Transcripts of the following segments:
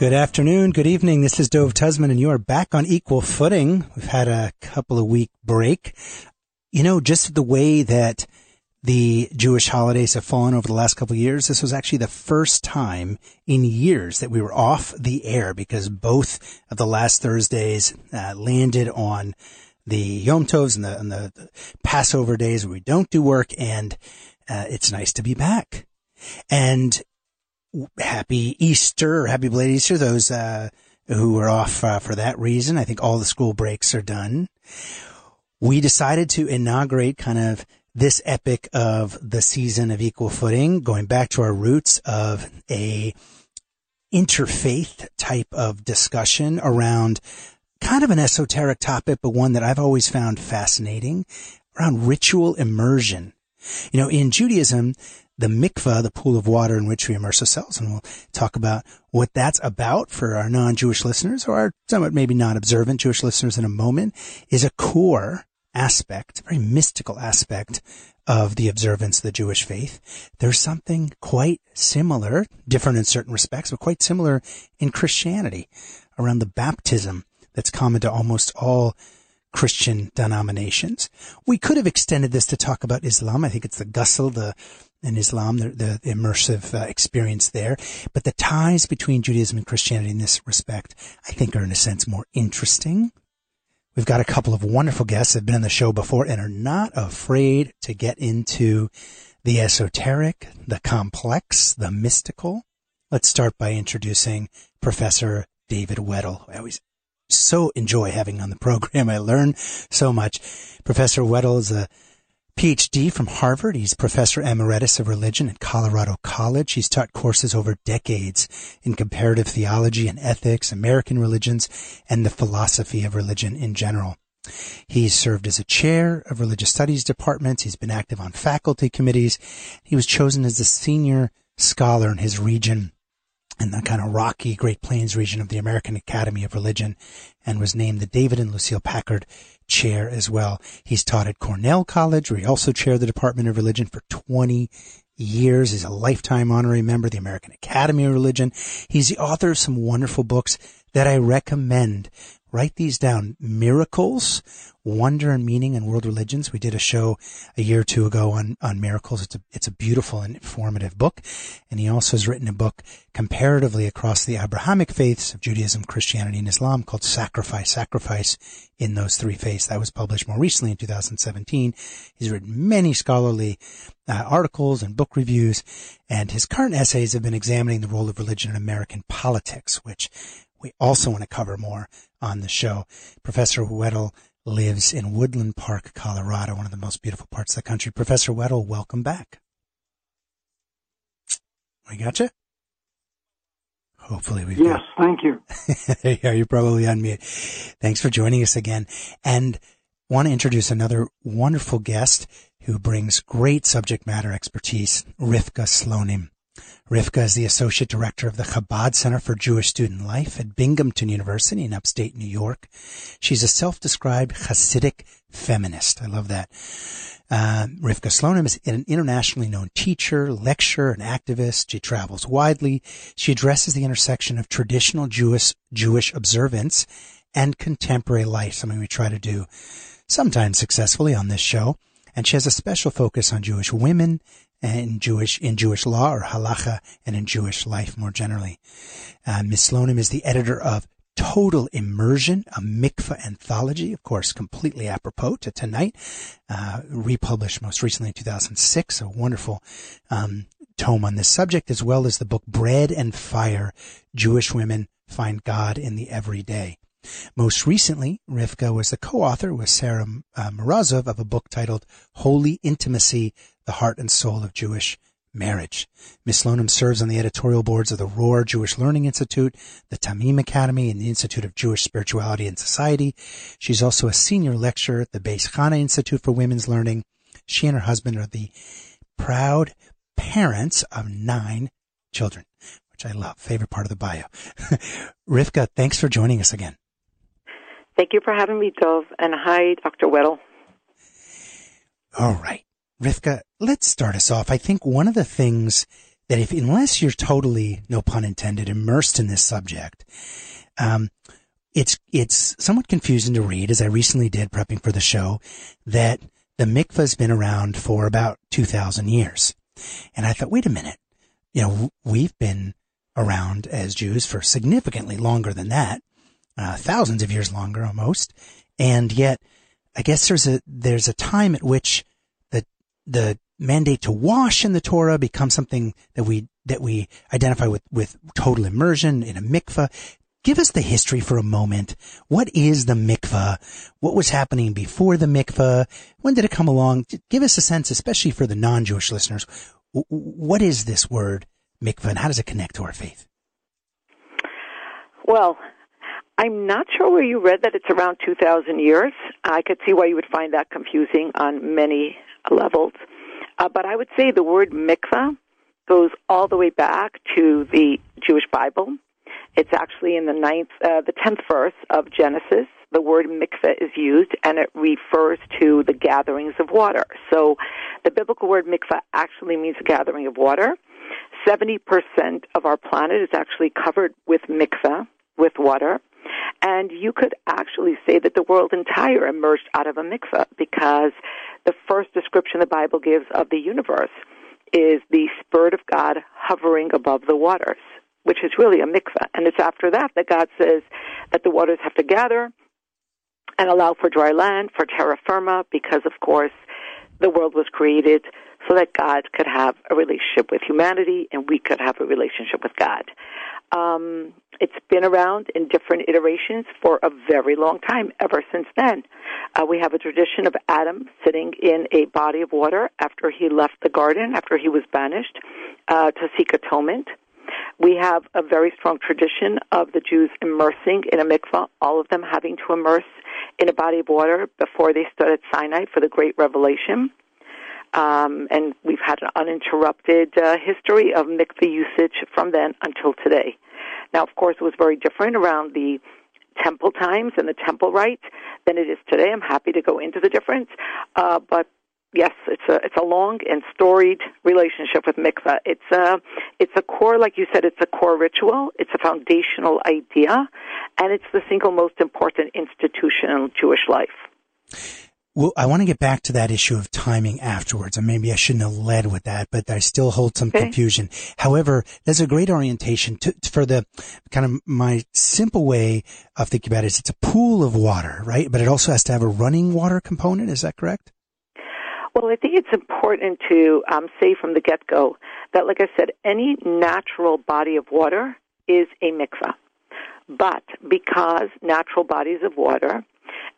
Good afternoon, good evening. This is Dov Tusman, and you are back on equal footing. We've had a couple of week break. You know, just the way that the Jewish holidays have fallen over the last couple of years, this was actually the first time in years that we were off the air because both of the last Thursdays uh, landed on the Yom Tovs and the, and the, Passover days where we don't do work, and uh, it's nice to be back. And happy Easter or happy belated Easter. Those uh, who were off uh, for that reason. I think all the school breaks are done. We decided to inaugurate kind of this epic of the season of equal footing, going back to our roots of a interfaith type of discussion around kind of an esoteric topic, but one that I've always found fascinating around ritual immersion. You know, in Judaism, the mikvah, the pool of water in which we immerse ourselves, and we'll talk about what that's about for our non-Jewish listeners or our somewhat maybe not observant Jewish listeners in a moment, is a core aspect, very mystical aspect of the observance of the Jewish faith. There's something quite similar, different in certain respects, but quite similar in Christianity around the baptism that's common to almost all Christian denominations. We could have extended this to talk about Islam. I think it's the ghusl, the in Islam, the, the immersive uh, experience there. But the ties between Judaism and Christianity in this respect, I think, are in a sense more interesting. We've got a couple of wonderful guests that have been on the show before and are not afraid to get into the esoteric, the complex, the mystical. Let's start by introducing Professor David Weddle. I always so enjoy having on the program. I learn so much. Professor Weddle is a PhD from Harvard. He's professor emeritus of religion at Colorado College. He's taught courses over decades in comparative theology and ethics, American religions, and the philosophy of religion in general. He's served as a chair of religious studies departments. He's been active on faculty committees. He was chosen as a senior scholar in his region in the kind of rocky Great Plains region of the American Academy of Religion and was named the David and Lucille Packard Chair as well. He's taught at Cornell College where he also chaired the Department of Religion for 20 years. He's a lifetime honorary member of the American Academy of Religion. He's the author of some wonderful books that I recommend. Write these down. Miracles, Wonder and Meaning in World Religions. We did a show a year or two ago on, on miracles. It's a, it's a beautiful and informative book. And he also has written a book comparatively across the Abrahamic faiths of Judaism, Christianity, and Islam called Sacrifice, Sacrifice in those three faiths. That was published more recently in 2017. He's written many scholarly uh, articles and book reviews, and his current essays have been examining the role of religion in American politics, which we also want to cover more on the show. Professor Weddle lives in Woodland Park, Colorado, one of the most beautiful parts of the country. Professor Weddle, welcome back. We got you? Hopefully we've Yes, thank you. got Yeah, you're probably on mute. Thanks for joining us again. And want to introduce another wonderful guest who brings great subject matter expertise, Rivka Slonim. Rivka is the Associate Director of the Chabad Center for Jewish Student Life at Binghamton University in upstate New York. She's a self-described Hasidic feminist. I love that. Uh, Rivka Slonim is an internationally known teacher, lecturer, and activist. She travels widely. She addresses the intersection of traditional Jewish, Jewish observance and contemporary life, something we try to do sometimes successfully on this show. And she has a special focus on Jewish women and Jewish, in Jewish law or halacha and in Jewish life more generally. Uh, Ms. Slonim is the editor of Total Immersion, a mikvah anthology, of course, completely apropos to tonight, uh, republished most recently in 2006, a wonderful, um, tome on this subject, as well as the book Bread and Fire, Jewish Women Find God in the Everyday. Most recently, Rivka was the co-author with Sarah uh, Morozow of a book titled Holy Intimacy, the Heart and Soul of Jewish Marriage. Ms. Slonim serves on the editorial boards of the Rohr Jewish Learning Institute, the Tamim Academy, and the Institute of Jewish Spirituality and Society. She's also a senior lecturer at the Beis Chana Institute for Women's Learning. She and her husband are the proud parents of nine children. Which I love. Favorite part of the bio. Rivka, thanks for joining us again. Thank you for having me, Dov. And hi, Dr. Weddle. All right. Rivka, let's start us off. I think one of the things that if, unless you're totally, no pun intended, immersed in this subject, um, it's, it's somewhat confusing to read, as I recently did prepping for the show, that the mikvah has been around for about 2,000 years. And I thought, wait a minute. You know, we've been around as Jews for significantly longer than that, uh, thousands of years longer almost. And yet, I guess there's a, there's a time at which the, the mandate to wash in the Torah becomes something that we, that we identify with, with total immersion in a mikvah. Give us the history for a moment. What is the mikvah? What was happening before the mikvah? When did it come along? Give us a sense, especially for the non-Jewish listeners. What is this word mikvah and how does it connect to our faith? Well, I'm not sure where you read that it's around 2,000 years. I could see why you would find that confusing on many levels. Uh, but I would say the word mikvah goes all the way back to the Jewish Bible. It's actually in the ninth, uh, the tenth verse of Genesis. The word mikveh is used, and it refers to the gatherings of water. So, the biblical word mikveh actually means gathering of water. Seventy percent of our planet is actually covered with mikveh, with water. And you could actually say that the world entire emerged out of a mikveh because the first description the Bible gives of the universe is the Spirit of God hovering above the waters which is really a mikveh. And it's after that that God says that the waters have to gather and allow for dry land, for terra firma, because of course the world was created so that God could have a relationship with humanity and we could have a relationship with God. Um, it's been around in different iterations for a very long time, ever since then. Uh, we have a tradition of Adam sitting in a body of water after he left the garden, after he was banished, uh, to seek atonement. We have a very strong tradition of the Jews immersing in a mikvah, all of them having to immerse in a body of water before they stood at Sinai for the Great Revelation. Um, and we've had an uninterrupted uh, history of mikvah usage from then until today. Now, of course, it was very different around the temple times and the temple rites than it is today. I'm happy to go into the difference, uh, but yes, it's a it's a long and storied relationship with mikvah. It's a it's a core, like you said, it's a core ritual. It's a foundational idea, and it's the single most important institution in Jewish life. Well, I want to get back to that issue of timing afterwards, and maybe I shouldn't have led with that, but I still hold some okay. confusion. However, there's a great orientation to, for the kind of my simple way of thinking about it is it's a pool of water, right? But it also has to have a running water component. Is that correct? Well, I think it's important to um, say from the get go that, like I said, any natural body of water is a mikvah. But because natural bodies of water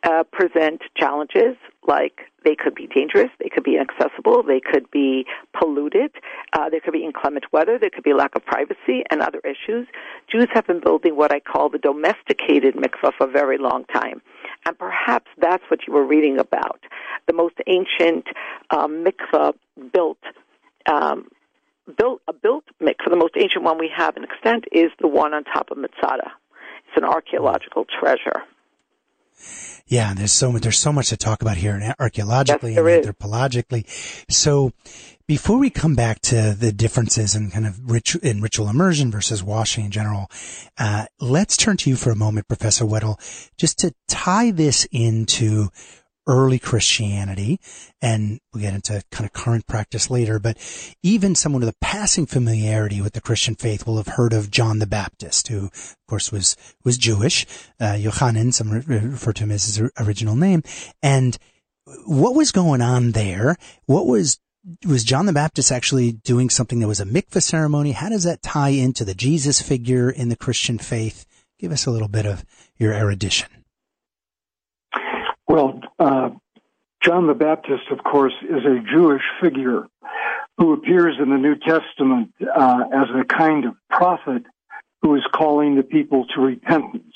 uh, present challenges like they could be dangerous, they could be inaccessible, they could be polluted, uh, there could be inclement weather, there could be lack of privacy, and other issues. Jews have been building what I call the domesticated mikvah for a very long time. And perhaps that's what you were reading about. The most ancient um, mikvah built um, built a built mikvah, the most ancient one we have in extent, is the one on top of Masada. It's an archaeological treasure. Yeah, there's so much, there's so much to talk about here archaeologically yes, and anthropologically. So before we come back to the differences in kind of ritual, in ritual immersion versus washing in general, uh, let's turn to you for a moment, Professor Weddle, just to tie this into early Christianity, and we'll get into kind of current practice later, but even someone with a passing familiarity with the Christian faith will have heard of John the Baptist, who, of course, was, was Jewish, uh, Yochanan, some refer to him as his original name. And what was going on there? What was was John the Baptist actually doing something that was a mikvah ceremony? How does that tie into the Jesus figure in the Christian faith? Give us a little bit of your erudition. Well, uh, John the Baptist, of course, is a Jewish figure who appears in the New Testament uh, as a kind of prophet who is calling the people to repentance.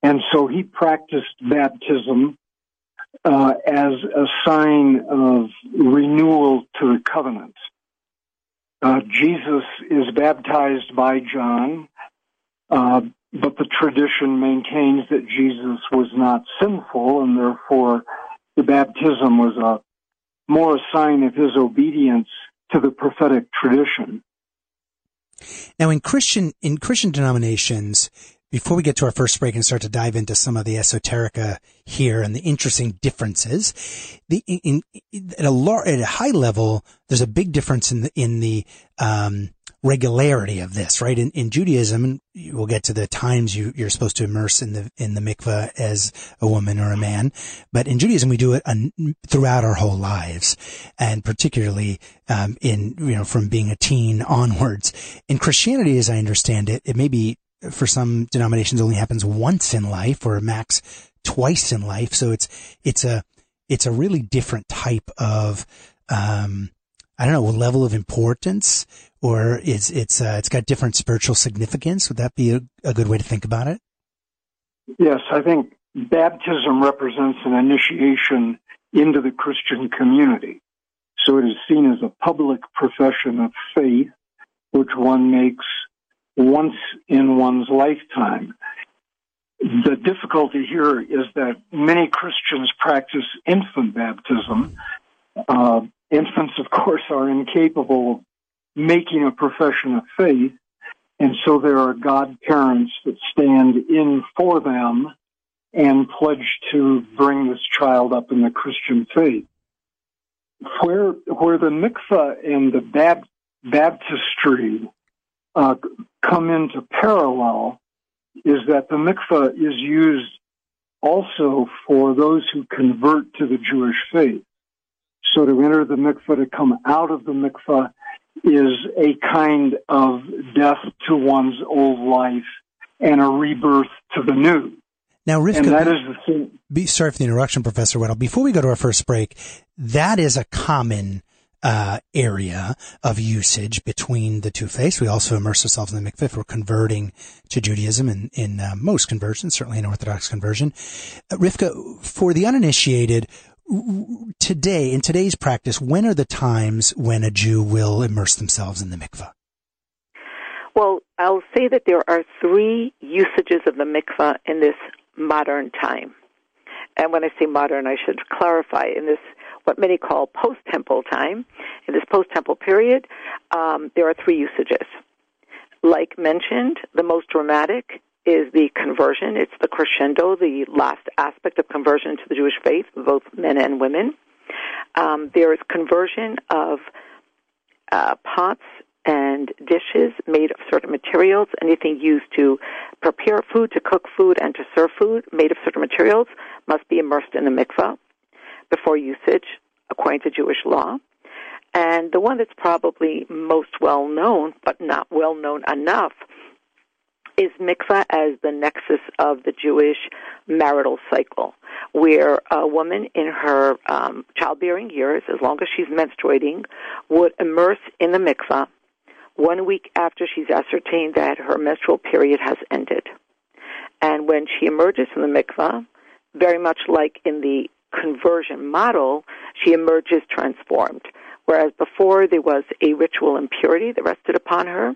And so he practiced baptism uh, as a sign of renewal to the covenant. uh, Jesus is baptized by John, uh, but the tradition maintains that Jesus was not sinful, and therefore the baptism was a more a sign of his obedience to the prophetic tradition. Now, in Christian in Christian denominations, before we get to our first break and start to dive into some of the esoterica here and the interesting differences, the in, in at a lar- at a high level, there's a big difference in the in the um, regularity of this, right? In, in Judaism, we'll get to the times you, you're supposed to immerse in the, in the mikveh as a woman or a man. But in Judaism, we do it throughout our whole lives. And particularly, um, in, you know, from being a teen onwards. In Christianity, as I understand it, it may be for some denominations only happens once in life or max twice in life. So it's, it's a, it's a really different type of, um, I don't know, level of importance or is it's uh, it's got different spiritual significance? Would that be a, a good way to think about it? Yes, I think baptism represents an initiation into the Christian community. So it is seen as a public profession of faith, which one makes once in one's lifetime. The difficulty here is that many Christians practice infant baptism. Uh, infants, of course, are incapable of making a profession of faith. And so there are godparents that stand in for them and pledge to bring this child up in the Christian faith. Where, where the mikvah and the bab- baptistry uh, come into parallel is that the mikvah is used also for those who convert to the Jewish faith. So to enter the mikvah, to come out of the mikvah, is a kind of death to one's old life and a rebirth to the new. Now, Rivka, and that is the thing. Be, sorry for the interruption, Professor Weddle. Before we go to our first break, that is a common uh, area of usage between the two faiths. We also immerse ourselves in the mikveh. We're converting to Judaism in, in uh, most conversions, certainly in Orthodox conversion. Uh, Rivka, for the uninitiated, today, in today's practice, when are the times when a Jew will immerse themselves in the mikvah? Well, I'll say that there are three usages of the mikvah in this modern time. And when I say modern, I should clarify in this what many call post-temple time. In this post-temple period, um, there are three usages. Like mentioned, the most dramatic is the conversion. It's the crescendo, the last aspect of conversion to the Jewish faith, both men and women. Um, there is conversion of uh, pots and dishes made of certain materials. Anything used to prepare food, to cook food, and to serve food made of certain materials must be immersed in the mikvah before usage, according to Jewish law. And the one that's probably most well known, but not well known enough, is mikvah as the nexus of the Jewish marital cycle, where a woman in her um, childbearing years, as long as she's menstruating, would immerse in the mikvah one week after she's ascertained that her menstrual period has ended. And when she emerges from the mikvah, very much like in the conversion model, she emerges transformed. Whereas before there was a ritual impurity that rested upon her,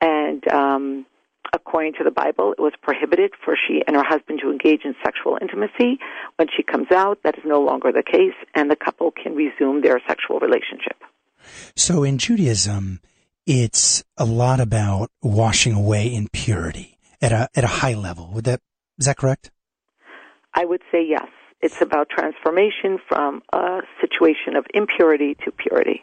and um, according to the Bible, it was prohibited for she and her husband to engage in sexual intimacy. When she comes out, that is no longer the case, and the couple can resume their sexual relationship. So in Judaism, it's a lot about washing away impurity at a at a high level. Would that is that correct? I would say yes. It's about transformation from a situation of impurity to purity.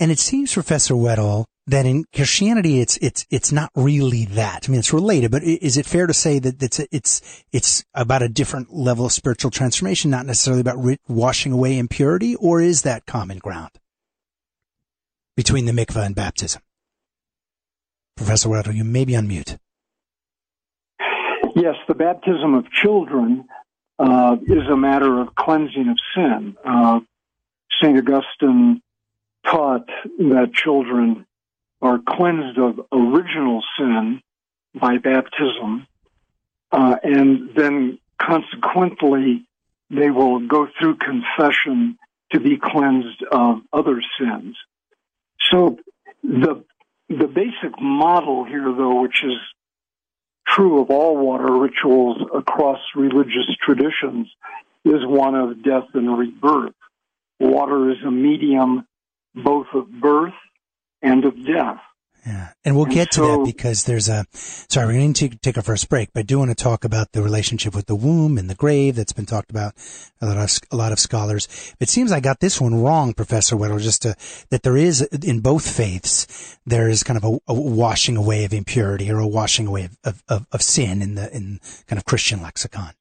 And it seems, Professor Weddle, that in Christianity, it's it's it's not really that. I mean, it's related, but is it fair to say that it's it's it's about a different level of spiritual transformation, not necessarily about re- washing away impurity, or is that common ground between the mikvah and baptism? Professor Weddle, you may be on mute. Yes, the baptism of children uh, is a matter of cleansing of sin. Uh, Saint Augustine taught that children are cleansed of original sin by baptism, uh, and then consequently they will go through confession to be cleansed of other sins. So The the basic model here, though, which is true of all water rituals across religious traditions, is one of death and rebirth. Water is a medium both of birth and of death. Yeah. And we'll And get to so- that because there's a, sorry, we're going to take our first break, but I do want to talk about the relationship with the womb and the grave that's been talked about a lot of, a lot of scholars. It seems I got this one wrong, Professor Weddle, just to, that there is in both faiths, there is kind of a, a washing away of impurity or a washing away of, of, of, of sin in the, in kind of Christian lexicon.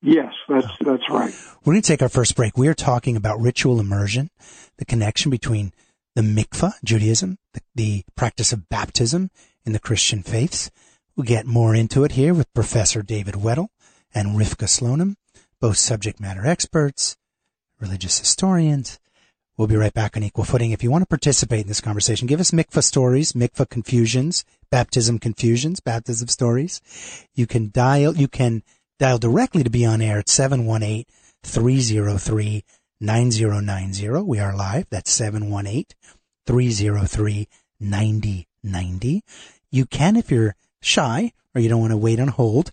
Yes, that's that's right. We're going to take our first break. We are talking about ritual immersion, the connection between the mikvah, Judaism, the, the practice of baptism in the Christian faiths. We'll get more into it here with Professor David Weddle and Rivka Slonim, both subject matter experts, religious historians. We'll be right back on equal footing. If you want to participate in this conversation, give us mikvah stories, mikvah confusions, baptism confusions, baptism stories. You can dial, you can dial directly to be on air at 718 303 9090. We are live. That's 718 303 9090. You can, if you're shy or you don't want to wait on hold,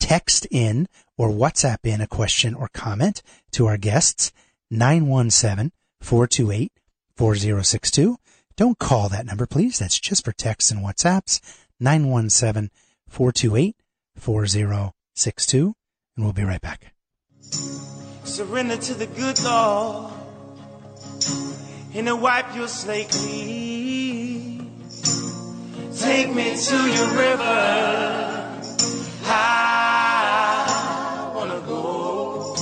text in or WhatsApp in a question or comment to our guests 917 428 4062. Don't call that number, please. That's just for texts and WhatsApps. 917 428 4062. And we'll be right back. Surrender to the good Lord and to wipe your slate clean. Take me to your river. I wanna go.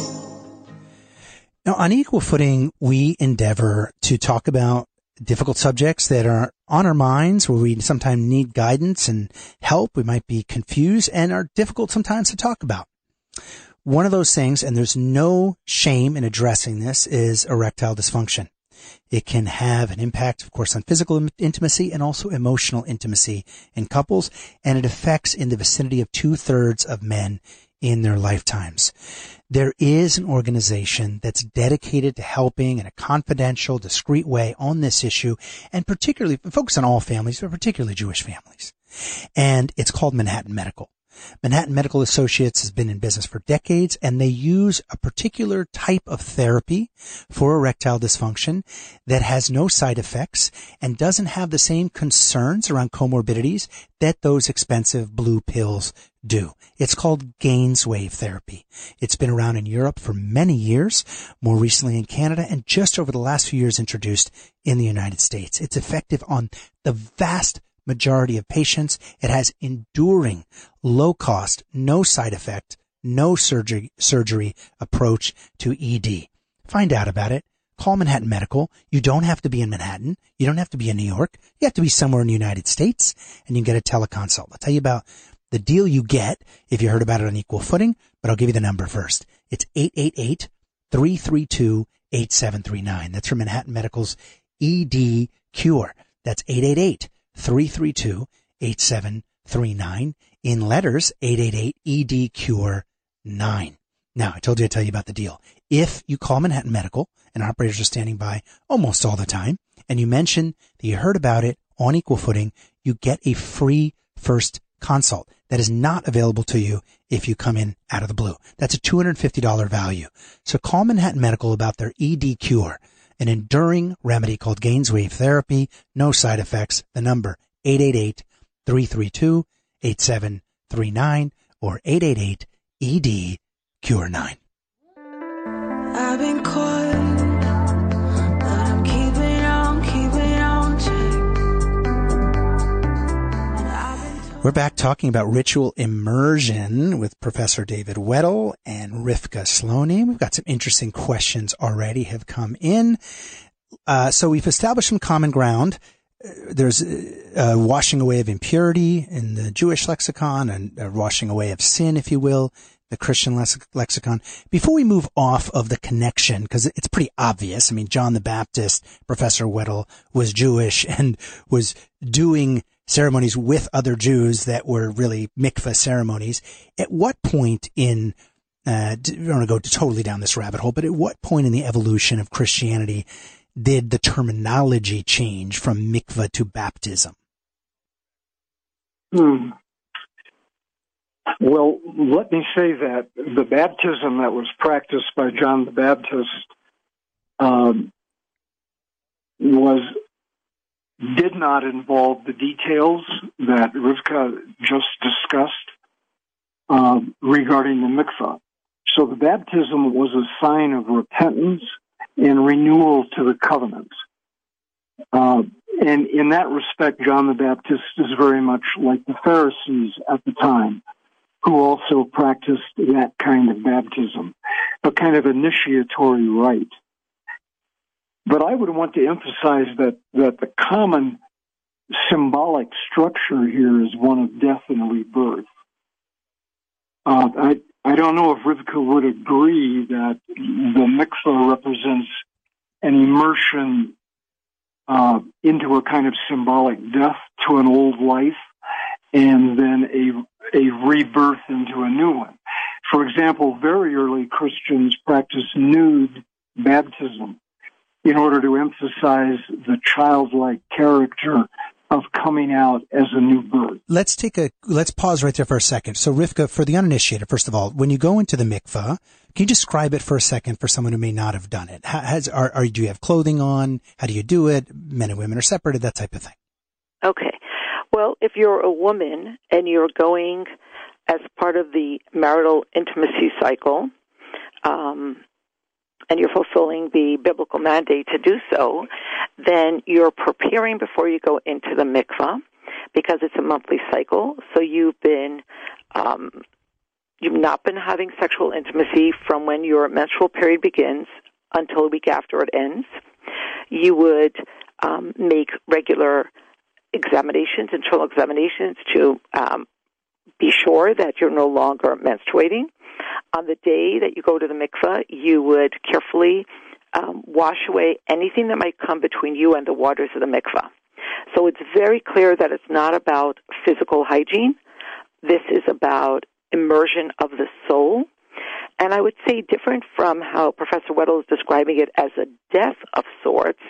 Now, on equal footing, we endeavor to talk about difficult subjects that are on our minds where we sometimes need guidance and help. We might be confused and are difficult sometimes to talk about. One of those things, and there's no shame in addressing this, is erectile dysfunction. It can have an impact, of course, on physical intimacy and also emotional intimacy in couples, and it affects in the vicinity of two thirds of men in their lifetimes. There is an organization that's dedicated to helping in a confidential, discreet way on this issue, and particularly focus on all families, but particularly Jewish families. And it's called Manhattan Medical. Manhattan Medical Associates has been in business for decades and they use a particular type of therapy for erectile dysfunction that has no side effects and doesn't have the same concerns around comorbidities that those expensive blue pills do. It's called GAINSWave therapy. It's been around in Europe for many years, more recently in Canada, and just over the last few years introduced in the United States. It's effective on the vast majority of patients. It has enduring, low cost, no side effect, no surgery, surgery approach to ED. Find out about it. Call Manhattan Medical. You don't have to be in Manhattan. You don't have to be in New York. You have to be somewhere in the United States and you can get a teleconsult. I'll tell you about the deal you get if you heard about it on equal footing, but I'll give you the number first. It's 888-332-8739. That's from Manhattan Medical's ED Cure. That's 888-332-8739. In letters, 888-ED-CURE-9. Now, I told you I'd tell you about the deal. If you call Manhattan Medical, and operators are standing by almost all the time, and you mention that you heard about it on equal footing, you get a free first consult that is not available to you if you come in out of the blue. That's a $250 value. So call Manhattan Medical about their ED cure, an enduring remedy called GAINSWave Therapy, no side effects. The number 888-332-8739 or 888-ED Cure 9. I've been caught, We're back talking about ritual immersion with Professor David Weddle and Rivka Slonim. We've got some interesting questions already have come in. Uh, so we've established some common ground. Uh, There's a, a washing away of impurity in the Jewish lexicon and a washing away of sin, if you will, the Christian lex- lexicon. Before we move off of the connection, because it's pretty obvious. I mean, John the Baptist, Professor Weddle, was Jewish and was doing ceremonies with other Jews that were really mikveh ceremonies. At what point in, uh, I don't want to go totally down this rabbit hole, but at what point in the evolution of Christianity did the terminology change from mikvah to baptism? Hmm. Well, let me say that the baptism that was practiced by John the Baptist um, was did not involve the details that Rivka just discussed um, regarding the mikvah. So the baptism was a sign of repentance and renewal to the covenant. Uh, and in that respect, John the Baptist is very much like the Pharisees at the time, who also practiced that kind of baptism, a kind of initiatory rite. But I would want to emphasize that, that the common symbolic structure here is one of death and rebirth. Uh, I, I don't know if Rivka would agree that the mikvah represents an immersion uh, into a kind of symbolic death to an old life and then a, a rebirth into a new one. For example, very early Christians practiced nude baptism in order to emphasize the childlike character of coming out as a new birth. Let's take a let's pause right there for a second. So Rivka, for the uninitiated, first of all, when you go into the mikvah, can you describe it for a second for someone who may not have done it? How, has are, are do you have clothing on? How do you do it? Men and women are separated, that type of thing. Okay. Well, if you're a woman and you're going as part of the marital intimacy cycle, um, and you're fulfilling the biblical mandate to do so, then you're preparing before you go into the mikvah because it's a monthly cycle. So you've been, um, you've not been having sexual intimacy from when your menstrual period begins until a week after it ends. You would um, make regular examinations, internal examinations to um, be sure that you're no longer menstruating. On the day that you go to the mikveh, you would carefully um, wash away anything that might come between you and the waters of the mikveh. So it's very clear that it's not about physical hygiene. This is about immersion of the soul. And I would say different from how Professor Weddle is describing it as a death of sorts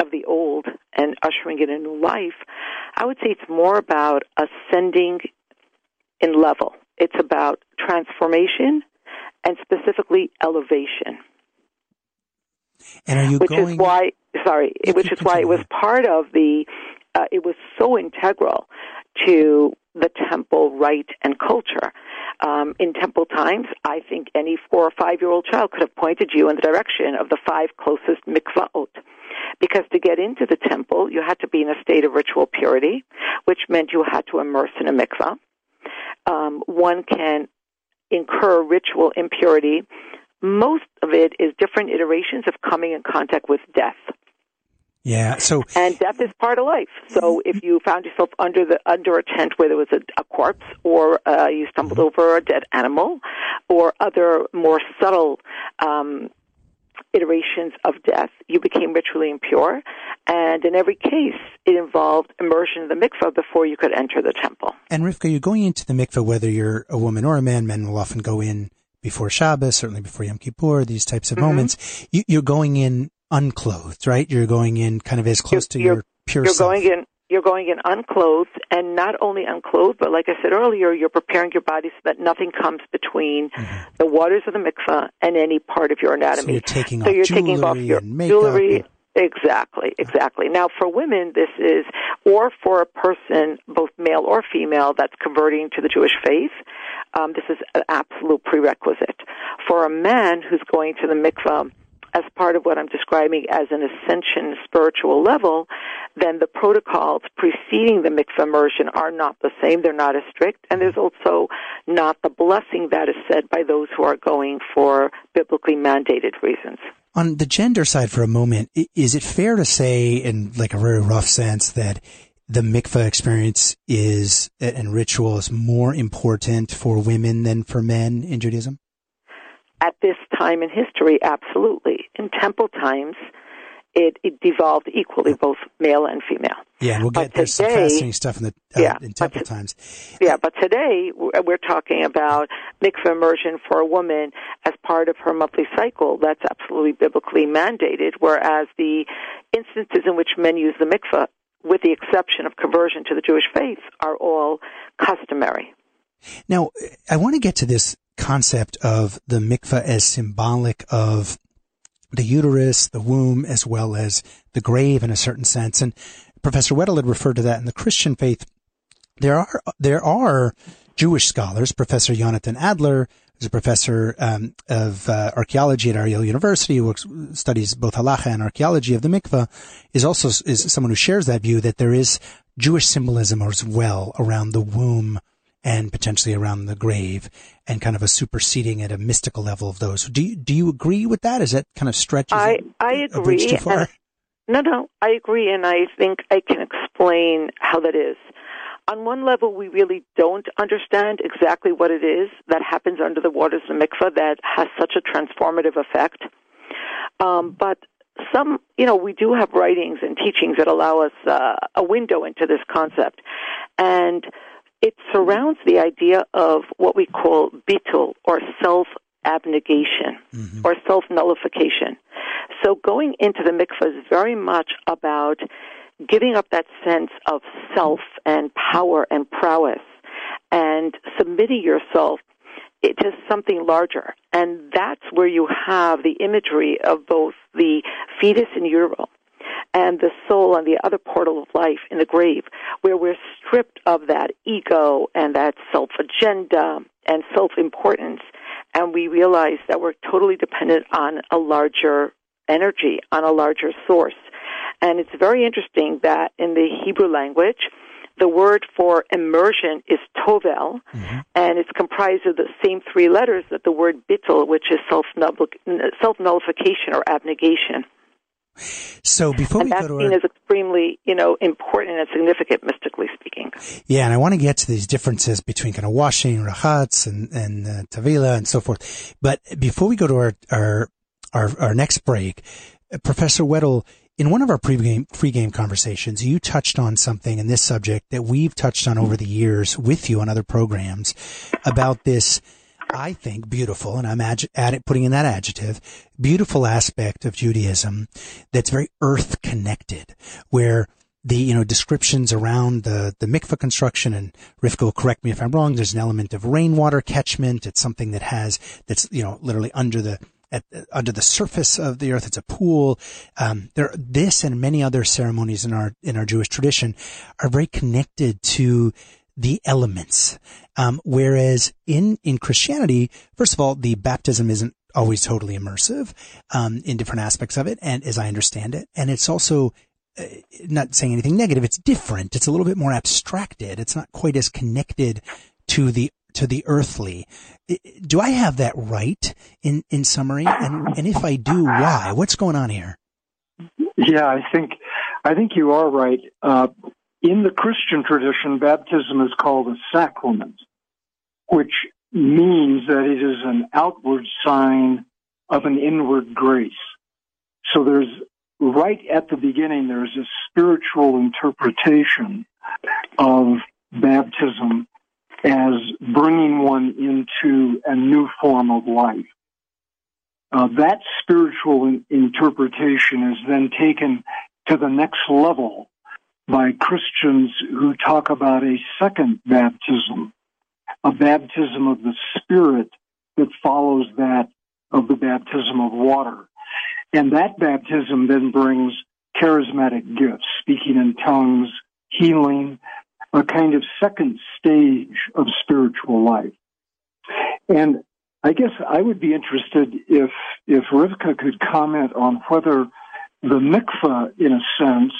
of the old and ushering in a new life, I would say it's more about ascending in level. It's about transformation and specifically elevation. And are you which going? is why, sorry, You which is why it was part of the. Uh, it was so integral to the temple rite and culture. Um, in temple times, I think any four or five year old child could have pointed you in the direction of the five closest mikvaot. Because to get into the temple, you had to be in a state of ritual purity, which meant you had to immerse in a mikvah. Um, one can incur ritual impurity. Most of it is different iterations of coming in contact with death. Yeah. So And death is part of life. So if you found yourself under the under a tent where there was a, a corpse, or uh, you stumbled over a dead animal, or other more subtle um, iterations of death, you became ritually impure. And in every case, it involved immersion in the mikvah before you could enter the temple. And Rivka, you're going into the mikveh, whether you're a woman or a man. Men will often go in before Shabbos, certainly before Yom Kippur, these types of Mm-hmm. moments. You, you're going in unclothed, right? You're going in kind of as close to You're- your pure You're self. going in. You're going in unclothed, and not only unclothed, but like I said earlier, you're preparing your body so that nothing comes between the waters of the mikvah and any part of your Mm-hmm. So anatomy. you're taking So off you're taking off jewelry your and makeup jewelry. and- Exactly, exactly. Now, for women, this is, or for a person, both male or female, that's converting to the Jewish faith, um, this is an absolute prerequisite. For a man who's going to the mikvah as part of what I'm describing as an ascension spiritual level, then the protocols preceding the mikvah immersion are not the same. They're not as strict. And there's also not the blessing that is said by those who are going for biblically mandated reasons. On the gender side for a moment, is it fair to say in like a very rough sense that the mikveh experience is and ritual is more important for women than for men in Judaism? At this time in history, absolutely. In temple times, it, it devolved equally, both male and female. Yeah, we'll get But there's some today- fascinating stuff in the uh, Yeah, in temple to- times. Yeah, but today we're talking about mikveh immersion for a woman as part of her monthly cycle. That's absolutely biblically mandated, whereas the instances in which men use the mikveh, with the exception of conversion to the Jewish faith, are all customary. Now, I want to get to this concept of the mikveh as symbolic of the uterus, the womb, as well as the grave in a certain sense. And Professor Weddle had referred to that in the Christian faith. There are, there are Jewish scholars, Professor Jonathan Adler, who's a professor um, of uh, archaeology at Ariel University, who works, studies both halacha and archaeology of the mikveh, is also is someone who shares that view that there is Jewish symbolism as well around the womb and potentially around the grave and kind of a superseding at a mystical level of those. Do you, do you agree with that? Is that kind of stretches I I agree. too far? and- No, no, I agree, and I think I can explain how that is. On one level, we really don't understand exactly what it is that happens under the waters of the mikveh that has such a transformative effect. Um, but some, you know, we do have writings and teachings that allow us uh, a window into this concept, and it surrounds the idea of what we call bitul or self abnegation Mhm. or self nullification. So going into the mikveh is very much about giving up that sense of self and power and prowess and submitting yourself to something larger. And that's where you have the imagery of both the fetus in utero and the soul on the other portal of life in the grave, where we're stripped of that ego and that self agenda and self importance, and we realize that we're totally dependent on a larger energy, on a larger source. And it's very interesting that in the Hebrew language, the word for immersion is tovel, mm-hmm. and it's comprised of the same three letters that the word bittul, which is self nullification or abnegation. So before and we that's go to our, as extremely, you know, important and significant mystically speaking. yeah, and I want to get to these differences between kind of washing, rachatz, and and uh, tavila, and so forth. But before we go to our our our, our next break, uh, Professor Weddle, in one of our pregame pregame conversations, you touched on something in this subject that we've touched on over the years with you on other programs about this. I think beautiful, and I'm add it, putting in that adjective, beautiful aspect of Judaism that's very earth connected, where the you know descriptions around the the mikveh construction and will correct me if I'm wrong. There's an element of rainwater catchment. It's something that has that's you know literally under the at, under the surface of the earth. It's a pool. Um, there, this and many other ceremonies in our in our Jewish tradition are very connected to the elements. Um, whereas in in Christianity, first of all, the baptism isn't always totally immersive um, in different aspects of it, and as I understand it, and it's also uh, not saying anything negative. It's different. It's a little bit more abstracted. It's not quite as connected to the to the earthly. Do I have that right in in summary? And and if I do, why? What's going on here? Yeah, I think I think you are right. Uh, in the Christian tradition, baptism is called a sacrament, which means that it is an outward sign of an inward grace. So there's right at the beginning, there's a spiritual interpretation of baptism as bringing one into a new form of life. Uh, that spiritual in- interpretation is then taken to the next level by Christians who talk about a second baptism, a baptism of the Spirit that follows that of the baptism of water. And that baptism then brings charismatic gifts, speaking in tongues, healing, a kind of second stage of spiritual life. And I guess I would be interested if if Rivka could comment on whether the mikveh, in a sense,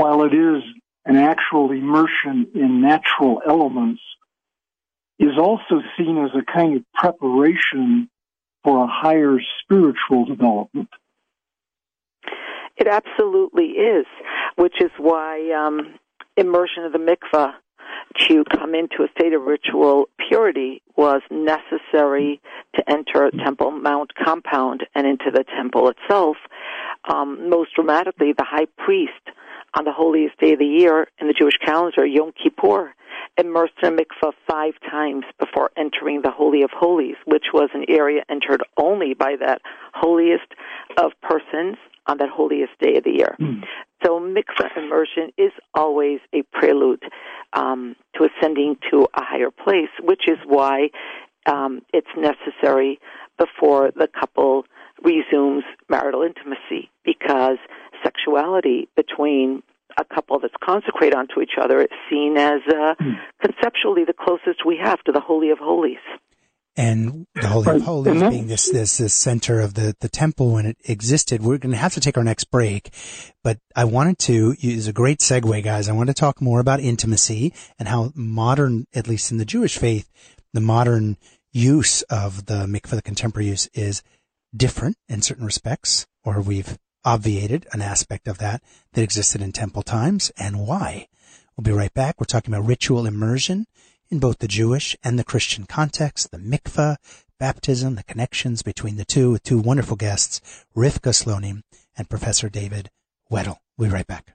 while it is an actual immersion in natural elements, is also seen as a kind of preparation for a higher spiritual development. It absolutely is, which is why um, immersion of the mikveh to come into a state of ritual purity was necessary to enter Temple Mount compound and into the temple itself. Um, most dramatically, the high priest on the holiest day of the year in the Jewish calendar, Yom Kippur, immersed in a mikvah five times before entering the Holy of Holies, which was an area entered only by that holiest of persons on that holiest day of the year. Mm. So mikvah immersion is always a prelude um, to ascending to a higher place, which is why um, it's necessary before the couple resumes marital intimacy because sexuality between a couple that's consecrated unto each other is seen as uh, mm. conceptually the closest we have to the Holy of Holies. And the Holy of Holies being this, this, this center of the, the temple when it existed. We're going to have to take our next break, but I wanted to use a great segue, guys. I want to talk more about intimacy and how modern, at least in the Jewish faith, the modern use of the mikveh, the contemporary use is different in certain respects, or we've obviated an aspect of that that existed in temple times and why. We'll be right back. We're talking about ritual immersion in both the Jewish and the Christian context, the mikveh, baptism, the connections between the two with two wonderful guests, Rivka Slonim and Professor David Weddle. We'll be right back.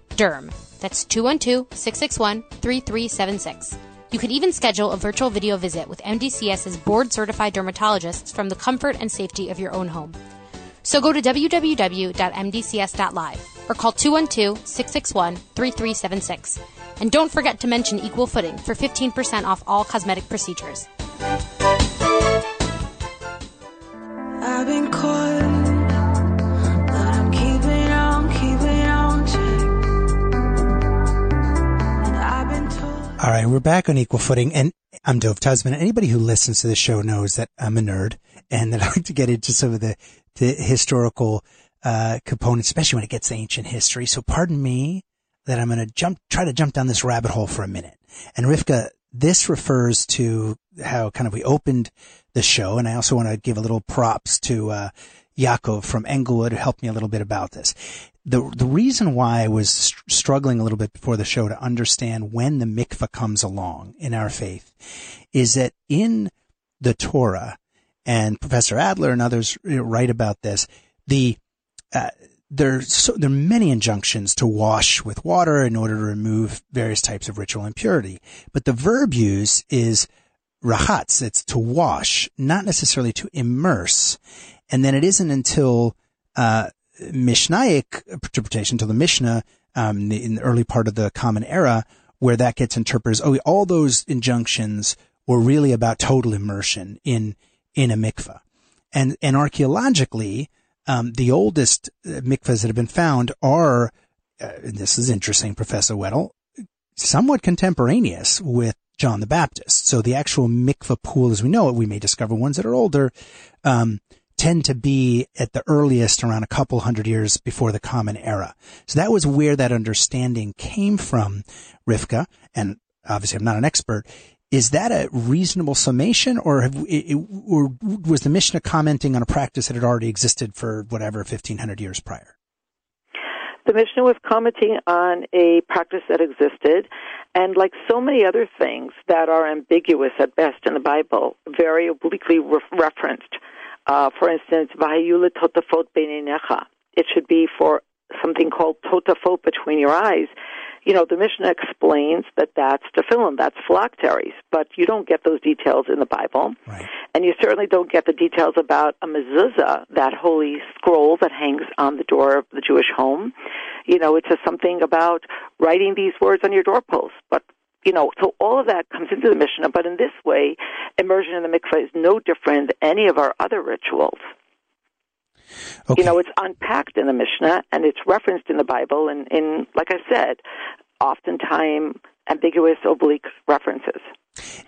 DERM. That's 212 661 3376. You can even schedule a virtual video visit with MDCS's board certified dermatologists from the comfort and safety of your own home. So go to www.mdcs.live or call 212 661 3376. And don't forget to mention Equal Footing for 15% off all cosmetic procedures. I've been caught All right, we're back on equal footing, and I'm Dov Tusman. Anybody who listens to the show knows that I'm a nerd and that I like to get into some of the, the historical uh, components, especially when it gets to ancient history. So pardon me that I'm going to jump, try to jump down this rabbit hole for a minute. And Rivka, this refers to how kind of we opened the show, and I also want to give a little props to uh, Yaakov from Englewood who helped me a little bit about this the the reason why I was st- struggling a little bit before the show to understand when the mikvah comes along in our faith is that in the Torah, and Professor Adler and others write about this. The uh, there's so, there are many injunctions to wash with water in order to remove various types of ritual impurity, but the verb use is rahatz. It's to wash, not necessarily to immerse. And then it isn't until uh, Mishnaic interpretation to the Mishnah um, in the early part of the Common Era, where that gets interpreted as, oh, all those injunctions were really about total immersion in in a mikvah, and and archaeologically, um, the oldest uh, mikvahs that have been found are, uh, this is interesting, Professor Weddle, somewhat contemporaneous with John the Baptist. So the actual mikvah pool, as we know it, we may discover ones that are older. Um, tend to be at the earliest around a couple hundred years before the Common Era. So that was where that understanding came from, Rivka. And obviously I'm not an expert. Is that a reasonable summation or, have, or was the Mishnah commenting on a practice that had already existed for whatever 1500 years prior? The Mishnah was commenting on a practice that existed, and like so many other things that are ambiguous at best in the Bible, very obliquely re- referenced uh, for instance, Vahayula totafot beinenecha. It should be for something called totafot between your eyes. you know, the Mishnah explains that that's tefillin, that's phylacteries, but you don't get those details in the Bible. Right. And you certainly don't get the details about a mezuzah, that holy scroll that hangs on the door of the Jewish home. You know, it says something about writing these words on your doorpost, but you know, so all of that comes into the Mishnah, but in this way, immersion in the mikveh is no different than any of our other rituals. Okay. You know, it's unpacked in the Mishnah and it's referenced in the Bible and in, like I said, oftentimes ambiguous oblique references.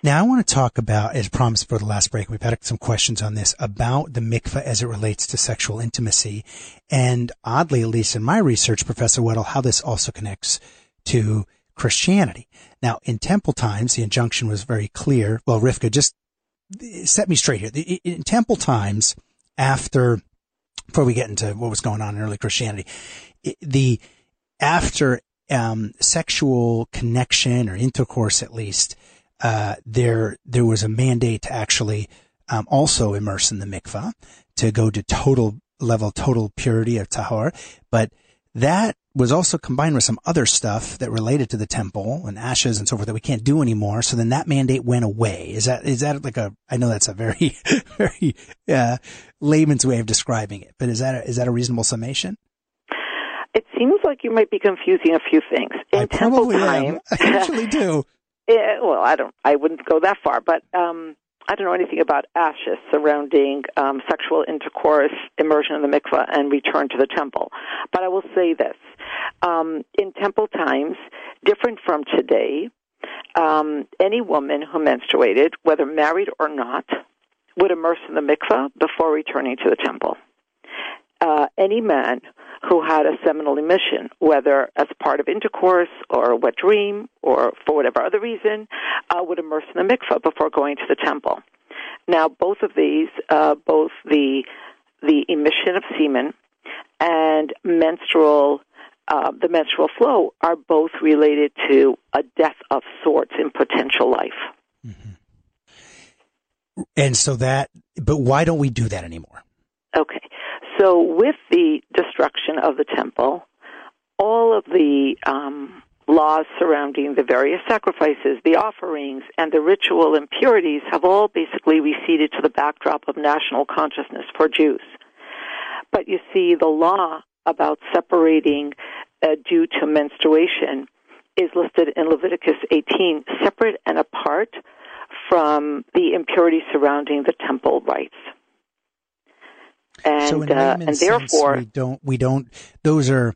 Now, I want to talk about, as promised for the last break, we've had some questions on this about the mikveh as it relates to sexual intimacy. And oddly, at least in my research, Professor Weddle, how this also connects to Christianity. Now, in temple times, the injunction was very clear. Well, Rivka, just set me straight here. In temple times, after, before we get into what was going on in early Christianity, the, after, um, sexual connection or intercourse, at least, uh, there, there was a mandate to actually, um, also immerse in the mikvah to go to total level, total purity of tahor. But that was also combined with some other stuff that related to the temple and ashes and so forth that we can't do anymore. So then that mandate went away. Is that, is that like a, I know that's a very, very, uh, layman's way of describing it, but is that, a, is that a reasonable summation? It seems like you might be confusing a few things. In I temple probably time, am. I usually do. Yeah, well, I don't. I wouldn't go that far, but um, I don't know anything about ashes surrounding um, sexual intercourse, immersion in the mikvah, and return to the temple. But I will say this: um, in temple times, different from today, um, any woman who menstruated, whether married or not, would immerse in the mikvah before returning to the temple. Uh, any man who had a seminal emission, whether as part of intercourse or a wet dream or for whatever other reason, uh, would immerse in the mikveh before going to the temple. Now, both of these, uh, both the the emission of semen and menstrual, uh, the menstrual flow, are both related to a death of sorts in potential life. Mm-hmm. And so that, but why don't we do that anymore? Okay. So with the destruction of the temple, all of the um, laws surrounding the various sacrifices, the offerings, and the ritual impurities have all basically receded to the backdrop of national consciousness for Jews. But you see, the law about separating uh, due to menstruation is listed in Leviticus 18, separate and apart from the impurity surrounding the temple rites and so in uh, and therefore we don't we don't those are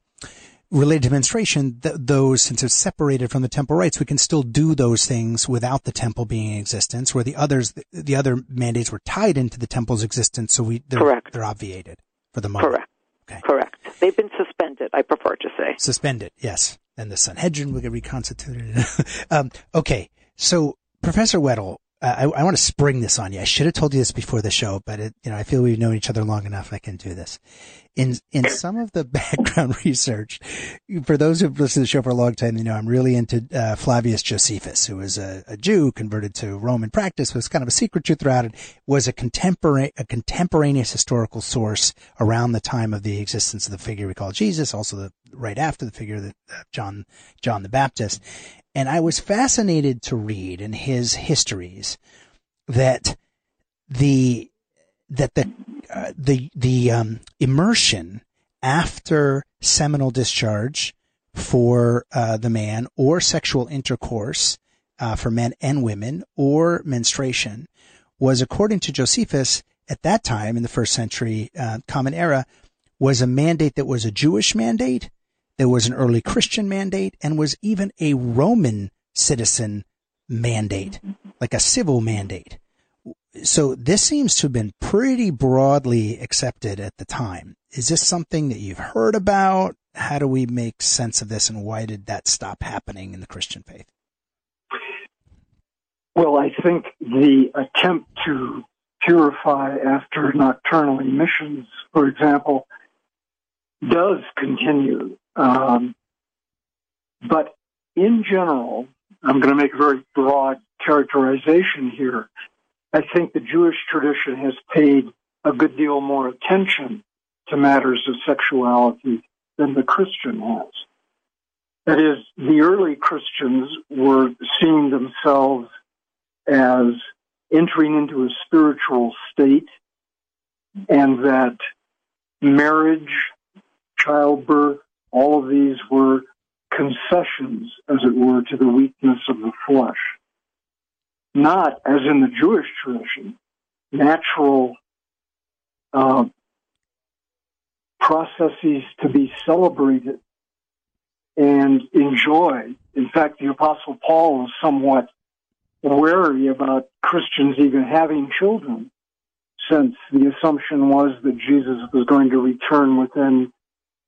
related to menstruation. Th- those since it's separated from the temple rites, we can still do those things without the temple being in existence. Where the others, the, the other mandates were tied into the temple's existence, so we they're, Correct. they're obviated for the moment. correct Okay. correct they've been suspended I prefer to say Suspended, yes. And the Sanhedrin will get reconstituted. um, okay, so Professor Weddle, I, I want to spring this on you. I should have told you this before the show, but it, you know, I feel we've known each other long enough. I can do this. In in some of the background research, for those who've listened to the show for a long time, you know I'm really into uh, Flavius Josephus, who was a, a Jew converted to Roman practice, was kind of a secret Jew throughout it, was a contemporary a contemporaneous historical source around the time of the existence of the figure we call Jesus, also the right after the figure that uh, John John the Baptist, and I was fascinated to read in his histories that the that the uh, the the um, immersion after seminal discharge for uh, the man or sexual intercourse uh, for men and women or menstruation was according to Josephus at that time in the first century uh, common era was a mandate that was a Jewish mandate there was an early Christian mandate and was even a Roman citizen mandate like a civil mandate so this seems to have been pretty broadly accepted at the time. Is this something that you've heard about? How do we make sense of this and why did that stop happening in the Christian faith? Well, I think the attempt to purify after nocturnal emissions, for example, does continue. Um, but in general, I'm going to make a very broad characterization here. I think the Jewish tradition has paid a good deal more attention to matters of sexuality than the Christian has. That is, the early Christians were seeing themselves as entering into a spiritual state and that marriage, childbirth, all of these were concessions, as it were, to the weakness of the flesh. Not, as in the Jewish tradition, natural uh, processes to be celebrated and enjoyed. In fact, the Apostle Paul was somewhat wary about Christians even having children, since the assumption was that Jesus was going to return within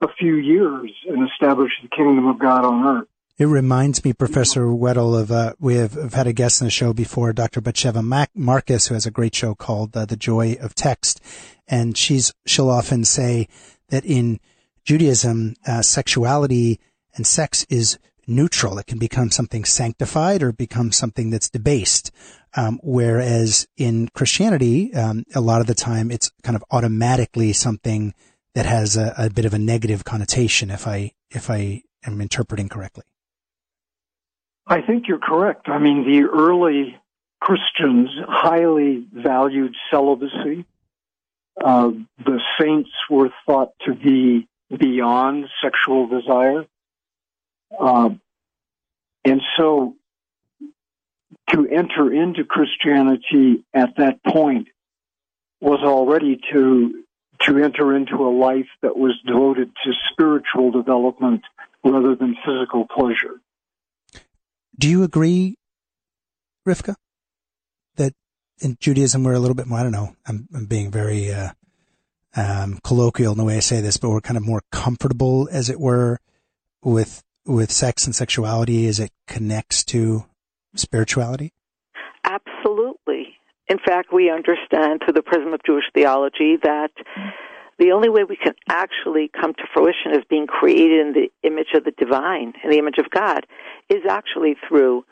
a few years and establish the kingdom of God on earth. It reminds me, Professor Weddle, of uh, we have, have, had a guest in the show before, Dr. Batsheva Mac- Marcus, who has a great show called uh, "The Joy of Text," and she's she'll often say that in Judaism, uh, sexuality and sex is neutral. It can become something sanctified or become something that's debased. Um, whereas in Christianity, um, a lot of the time it's kind of automatically something that has a, a bit of a negative connotation. If I if I am interpreting correctly, I think you're correct. I mean, the early Christians highly valued celibacy. Uh, the saints were thought to be beyond sexual desire. Uh, and so to enter into Christianity at that point was already to to enter into a life that was devoted to spiritual development rather than physical pleasure. Do you agree, Rivka, that in Judaism we're a little bit more, I don't know, I'm, I'm being very uh, um, colloquial in the way I say this, but we're kind of more comfortable, as it were, with with sex and sexuality as it connects to spirituality? In fact, we understand through the prism of Jewish theology that the only way we can actually come to fruition as being created in the image of the divine, in the image of God, is actually through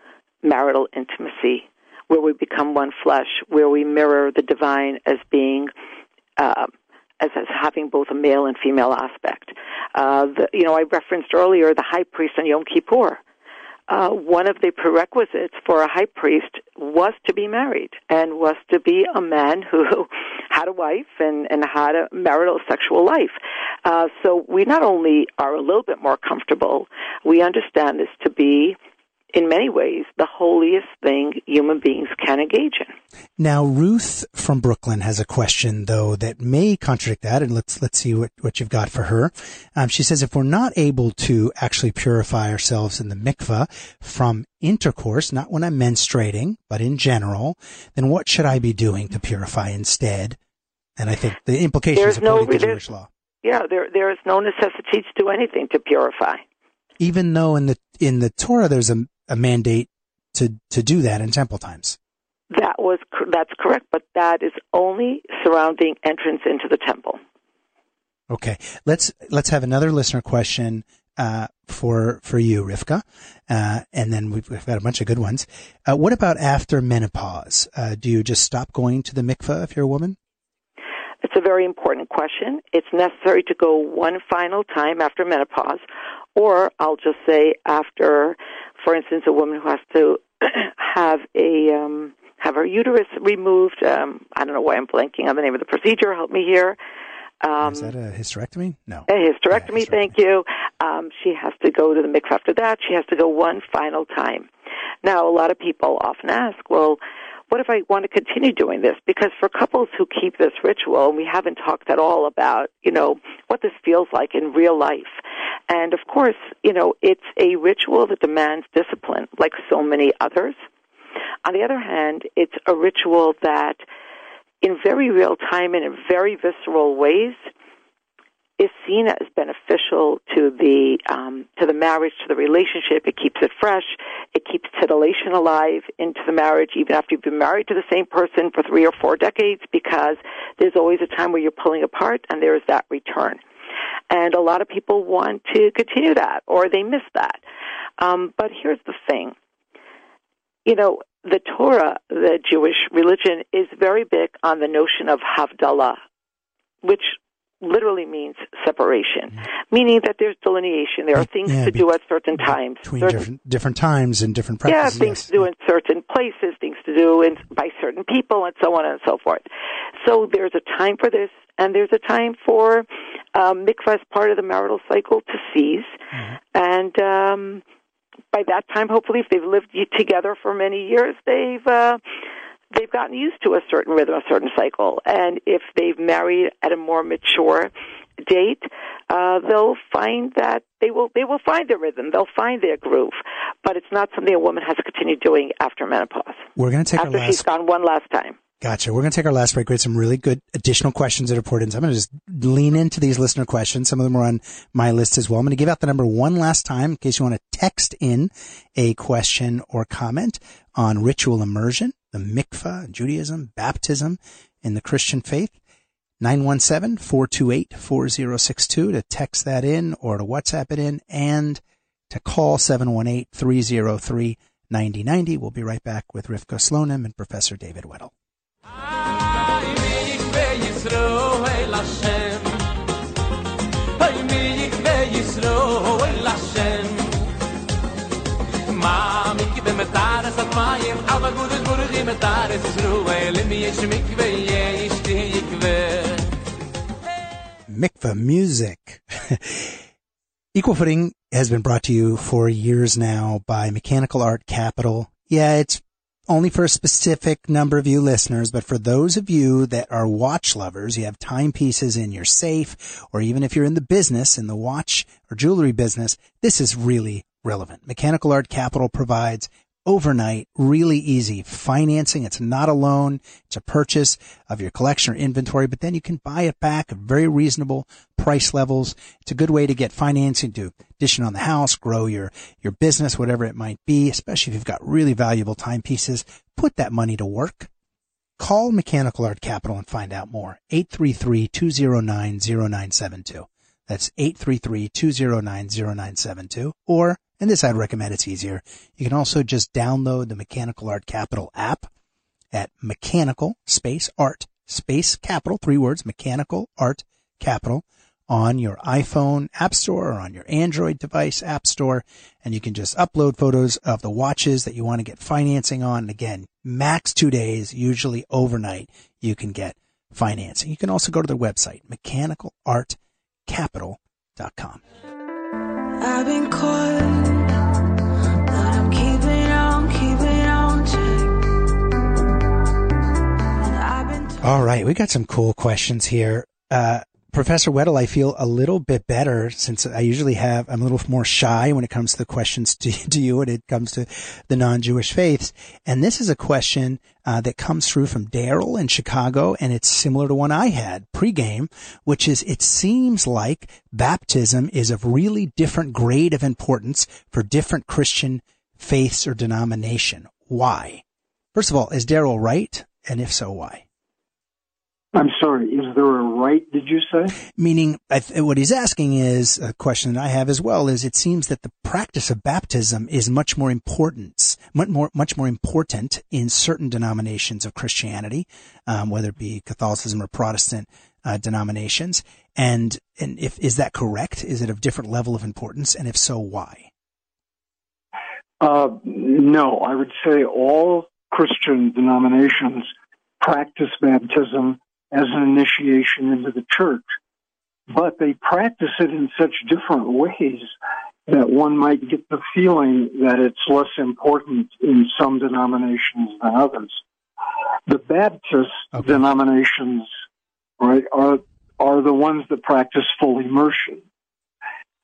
marital intimacy, where we become one flesh, where we mirror the divine as being uh, as, as having both a male and female aspect. Uh, the, you know, I referenced earlier the high priest on Yom Kippur. Uh, one of the prerequisites for a high priest was to be married and was to be a man who had a wife and, and had a marital sexual life. Uh, so we not only are a little bit more comfortable, we understand this to be in many ways, the holiest thing human beings can engage in. Now, Ruth from Brooklyn has a question, though, that may contradict that, and let's let's see what, what you've got for her. Um, she says, if we're not able to actually purify ourselves in the mikvah from intercourse, not when I'm menstruating, but in general, then what should I be doing to purify instead? And I think the implications there's according no, to Jewish law. Yeah, there there is no necessity to do anything to purify even though in the in the Torah there's a a mandate to to do that in temple times. That was that's correct, but that is only surrounding entrance into the temple. Okay, let's let's have another listener question uh, for for you, Rivka, uh, and then we've, we've, got a bunch of good ones. Uh, what about after menopause? Uh, do you just stop going to the mikveh if you're a woman? It's a very important question. It's necessary to go one final time after menopause, or I'll just say after for instance, a woman who has to have a um, have her uterus removed. Um, I don't know why I'm blanking on the name of the procedure. Help me here. Um, Is that a hysterectomy? No. A hysterectomy, yeah, hysterectomy. thank you. Um, she has to go to the mikvah after that. She has to go one final time. Now, a lot of people often ask, well, what if I want to continue doing this? Because for couples who keep this ritual, and we haven't talked at all about, you know, what this feels like in real life. And of course, you know, it's a ritual that demands discipline, like so many others. On the other hand, it's a ritual that, in very real time and in very visceral ways, is seen as beneficial to the um, to the marriage, to the relationship. It keeps it fresh. It keeps titillation alive into the marriage, even after you've been married to the same person for three or four decades, because there's always a time where you're pulling apart, and there is that return. And a lot of people want to continue that, or they miss that. Um, but here's the thing. You know, the Torah, the Jewish religion, is very big on the notion of Havdalah, which literally means separation, mm-hmm. meaning that there's delineation. There are things yeah, to do at certain times. Between certain, different, different times and different practices. Yeah, things yes. to do in certain places, things to do in, by certain people, and so on and so forth. So there's a time for this, and there's a time for um, mikvah as part of the marital cycle to cease. Mm-hmm. And um, by that time, hopefully, if they've lived together for many years, they've uh, they've gotten used to a certain rhythm, a certain cycle. And if they've married at a more mature date, uh, they'll find that they will they will find their rhythm. They'll find their groove. But it's not something a woman has to continue doing after menopause. We're going to take after last... she's gone one last time. Gotcha. We're going to take our last break. We had some really good additional questions that are poured in. So I'm going to just lean into these listener questions. Some of them are on my list as well. I'm going to give out the number one last time in case you want to text in a question or comment on ritual immersion, the mikvah, Judaism, baptism in the Christian faith. 917-428-4062 to text that in or to WhatsApp it in and to call 718-303-9090. We'll be right back with Rivka Slonim and Professor David Weddle. Mikvah music. Equal Footing has been brought to you for years now by Mechanical Art Capital. Yeah, it's only for a specific number of you listeners, but for those of you that are watch lovers, you have timepieces in your safe, or even if you're in the business, in the watch or jewelry business, this is really relevant. Mechanical Art Capital provides overnight, really easy financing. It's not a loan. It's a purchase of your collection or inventory, but then you can buy it back at very reasonable price levels. It's a good way to get financing to addition on the house, grow your, your business, whatever it might be, especially if you've got really valuable timepieces. Put that money to work. Call Mechanical Art Capital and find out more. 833-209-0972. That's 833-209-0972 or and this I'd recommend it's easier. You can also just download the Mechanical Art Capital app at mechanical space art space capital, three words, mechanical art capital on your iPhone app store or on your Android device app store. And you can just upload photos of the watches that you want to get financing on. And again, max two days, usually overnight, you can get financing. You can also go to their website, mechanicalartcapital.com. All right, we got some cool questions here. Uh, Professor Weddle, I feel a little bit better since I usually have, I'm a little more shy when it comes to the questions to, to you when it comes to the non-Jewish faiths. And this is a question uh, that comes through from Daryl in Chicago, and it's similar to one I had pregame, which is it seems like baptism is of really different grade of importance for different Christian faiths or denomination. Why? First of all, is Daryl right? And if so, why? I'm sorry, is there a right, did you say? Meaning, what he's asking is, a question that I have as well, is it seems that the practice of baptism is much more important, much more, much more important in certain denominations of Christianity, um, whether it be Catholicism or Protestant uh, denominations. And, and if, is that correct? Is it of different level of importance? And if so, why? Uh, no, I would say all Christian denominations practice baptism as an initiation into the church. But they practice it in such different ways that one might get the feeling that it's less important in some denominations than others. The Baptist okay. denominations, right, are are the ones that practice full immersion,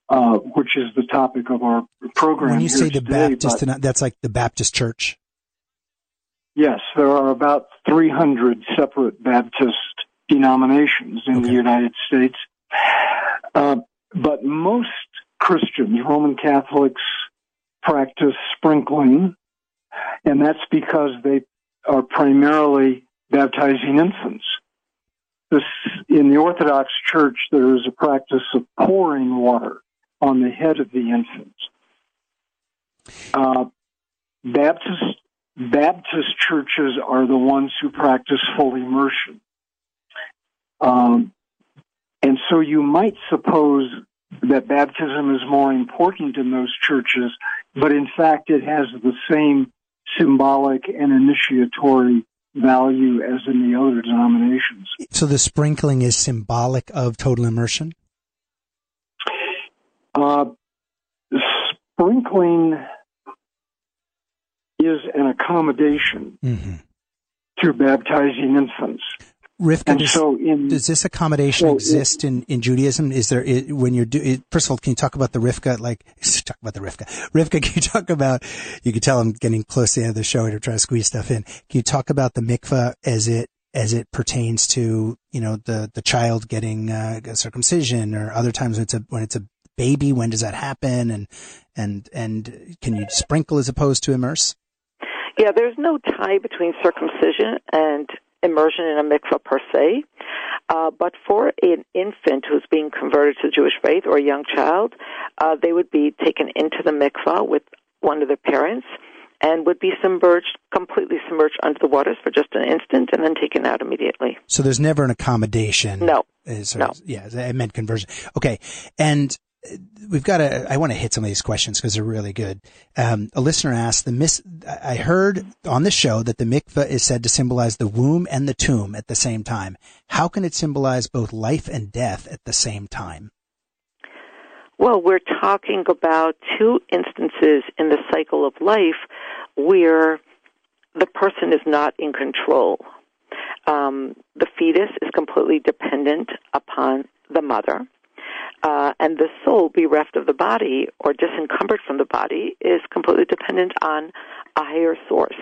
uh, which is the topic of our program. When you say the today, Baptist, that's like the Baptist Church. Yes, there are about 300 separate Baptist denominations in okay. the United States. Uh, but most Christians, Roman Catholics, practice sprinkling, and that's because they are primarily baptizing infants. This, in the Orthodox Church, there is a practice of pouring water on the head of the infant. Uh, Baptist Baptist churches are the ones who practice full immersion. Um, and So you might suppose that baptism is more important in those churches, but in fact it has the same symbolic and initiatory value as in the other denominations. So the sprinkling is symbolic of total immersion? Uh, sprinkling is an accommodation mm-hmm. to baptizing infants. Rivka, does, so in, does, this accommodation so exist it, in, in Judaism? Is there when you're do, first of all, can you talk about the Rivka? Like talk about the Rivka. Rivka, can you talk about? You can tell I'm getting close to the end of the show to trying to squeeze stuff in. Can you talk about the mikvah as it as it pertains to you know the the child getting uh, circumcision or other times when it's a when it's a baby? When does that happen? And and and can you sprinkle as opposed to immerse? Yeah, there's no tie between circumcision and immersion in a mikvah per se. Uh, but for an infant who's being converted to the Jewish faith or a young child, uh, they would be taken into the mikvah with one of their parents and would be submerged, completely submerged under the waters for just an instant and then taken out immediately. So there's never an accommodation. No. Is, no. Yeah, I meant conversion. Okay. And we've got to, I want to hit some of these questions because they're really good. Um, a listener asked the miss, I heard on the show that the mikveh is said to symbolize the womb and the tomb at the same time. How can it symbolize both life and death at the same time? Well, we're talking about two instances in the cycle of life where the person is not in control. Um, the fetus is completely dependent upon the mother uh, and the soul bereft of the body or disencumbered from the body is completely dependent on a higher source.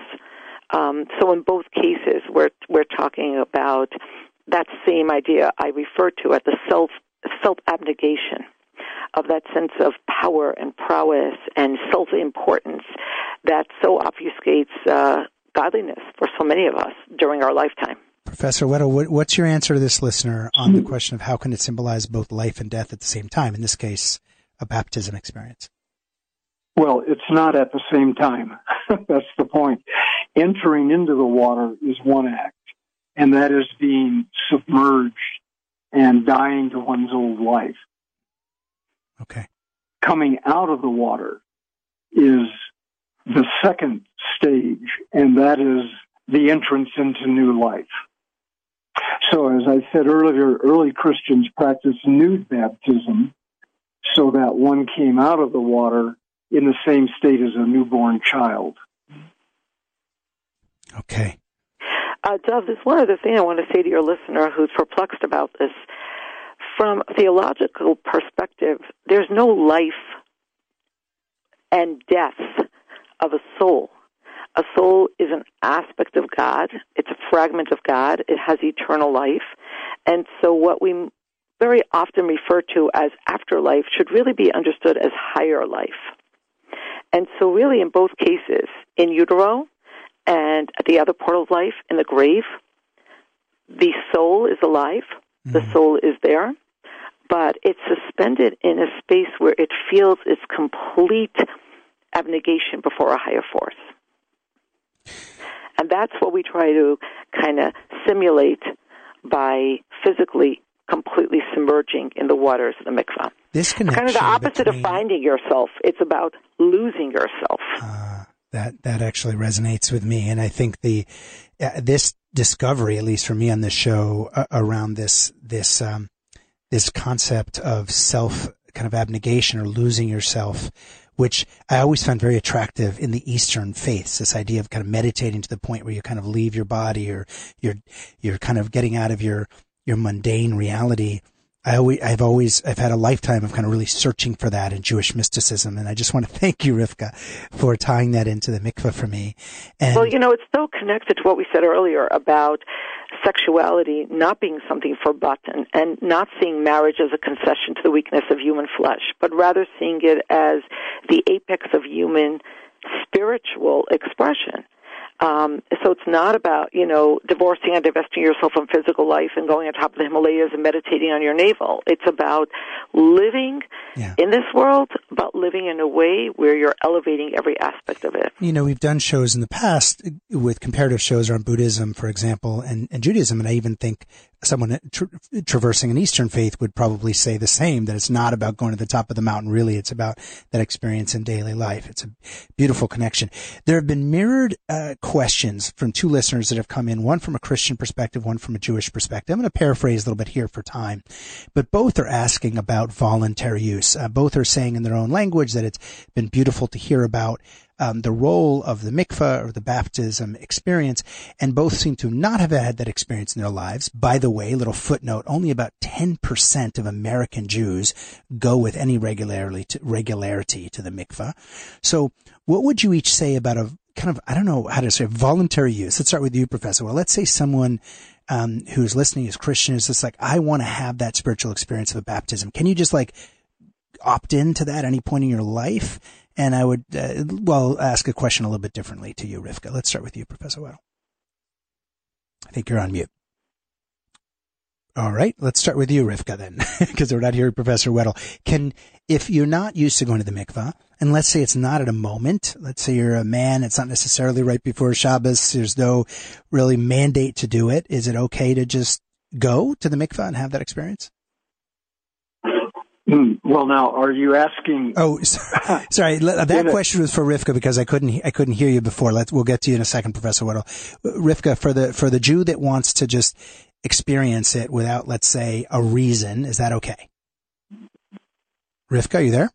Um, so in both cases, we're we're talking about that same idea I referred to as the self self abnegation of that sense of power and prowess and self importance that so obfuscates uh, godliness for so many of us during our lifetime. Professor Weddle, what's your answer to this listener on the mm-hmm. question of how can it symbolize both life and death at the same time? In this case, a baptism experience. Well, it's not at the same time. That's the point. Entering into the water is one act, and that is being submerged and dying to one's old life. Okay. Coming out of the water is the second stage, and that is the entrance into new life. So, as I said earlier, early Christians practiced nude baptism so that one came out of the water in the same state as a newborn child. Okay. Uh, Dov, there's one other thing I want to say to your listener who's perplexed about this. From a theological perspective, there's no life and death of a soul. A soul is an aspect of God. It's a fragment of God. It has eternal life. And so what we very often refer to as afterlife should really be understood as higher life. And so really in both cases, in utero and at the other part of life, in the grave, the soul is alive. Mm-hmm. The soul is there. But it's suspended in a space where it feels its complete abnegation before a higher force. And that's what we try to kind of simulate by physically completely submerging in the waters of the mikvah. This connection kind of the opposite between... of finding yourself. It's about losing yourself. Uh, that that actually resonates with me, and I think the uh, this discovery, at least for me on this show, uh, around this this um, this concept of self kind of abnegation or losing yourself which I always found very attractive in the Eastern faiths. This idea of kind of meditating to the point where you kind of leave your body or you're, you're kind of getting out of your, your mundane reality. I always, I've always, I've had a lifetime of kind of really searching for that in Jewish mysticism. And I just want to thank you, Rivka, for tying that into the mikveh for me. And well, you know, it's so connected to what we said earlier about sexuality not being something forgotten and not seeing marriage as a concession to the weakness of human flesh, but rather seeing it as the apex of human spiritual expression. Um, so it's not about, you know, divorcing and divesting yourself from physical life and going on top of the Himalayas and meditating on your navel. It's about living yeah. in this world, but living in a way where you're elevating every aspect of it. You know, we've done shows in the past with comparative shows around Buddhism, for example, and, and Judaism, and I even think someone tra- traversing an Eastern faith would probably say the same, that it's not about going to the top of the mountain. Really, it's about that experience in daily life. It's a beautiful connection. There have been mirrored uh, questions from two listeners that have come in, one from a Christian perspective, one from a Jewish perspective. I'm going to paraphrase a little bit here for time, but both are asking about voluntary use. Uh, both are saying in their own language that it's been beautiful to hear about um, the role of the mikveh or the baptism experience, and both seem to not have had that experience in their lives. By the way, little footnote: only about 10% of American Jews go with any regularity to, regularity to the mikveh. So, what would you each say about a kind of I don't know how to say voluntary use? Let's start with you, Professor. Well, let's say someone um, who's listening is Christian is just like I want to have that spiritual experience of a baptism. Can you just like opt into that at any point in your life? And I would, uh, well, ask a question a little bit differently to you, Rivka. Let's start with you, Professor Weddle. I think you're on mute. All right, let's start with you, Rivka, then, because we're not hearing Professor Weddle. Can, if you're not used to going to the mikvah, and let's say it's not at a moment, let's say you're a man, it's not necessarily right before Shabbos, there's no really mandate to do it, is it okay to just go to the mikvah and have that experience? Hmm. Well, now, are you asking? Oh, sorry. sorry. That question was for Rivka because I couldn't I couldn't hear you before. Let's we'll get to you in a second, Professor Weddle. Rivka, for the for the Jew that wants to just experience it without, let's say, a reason, is that okay? Rivka, are you there?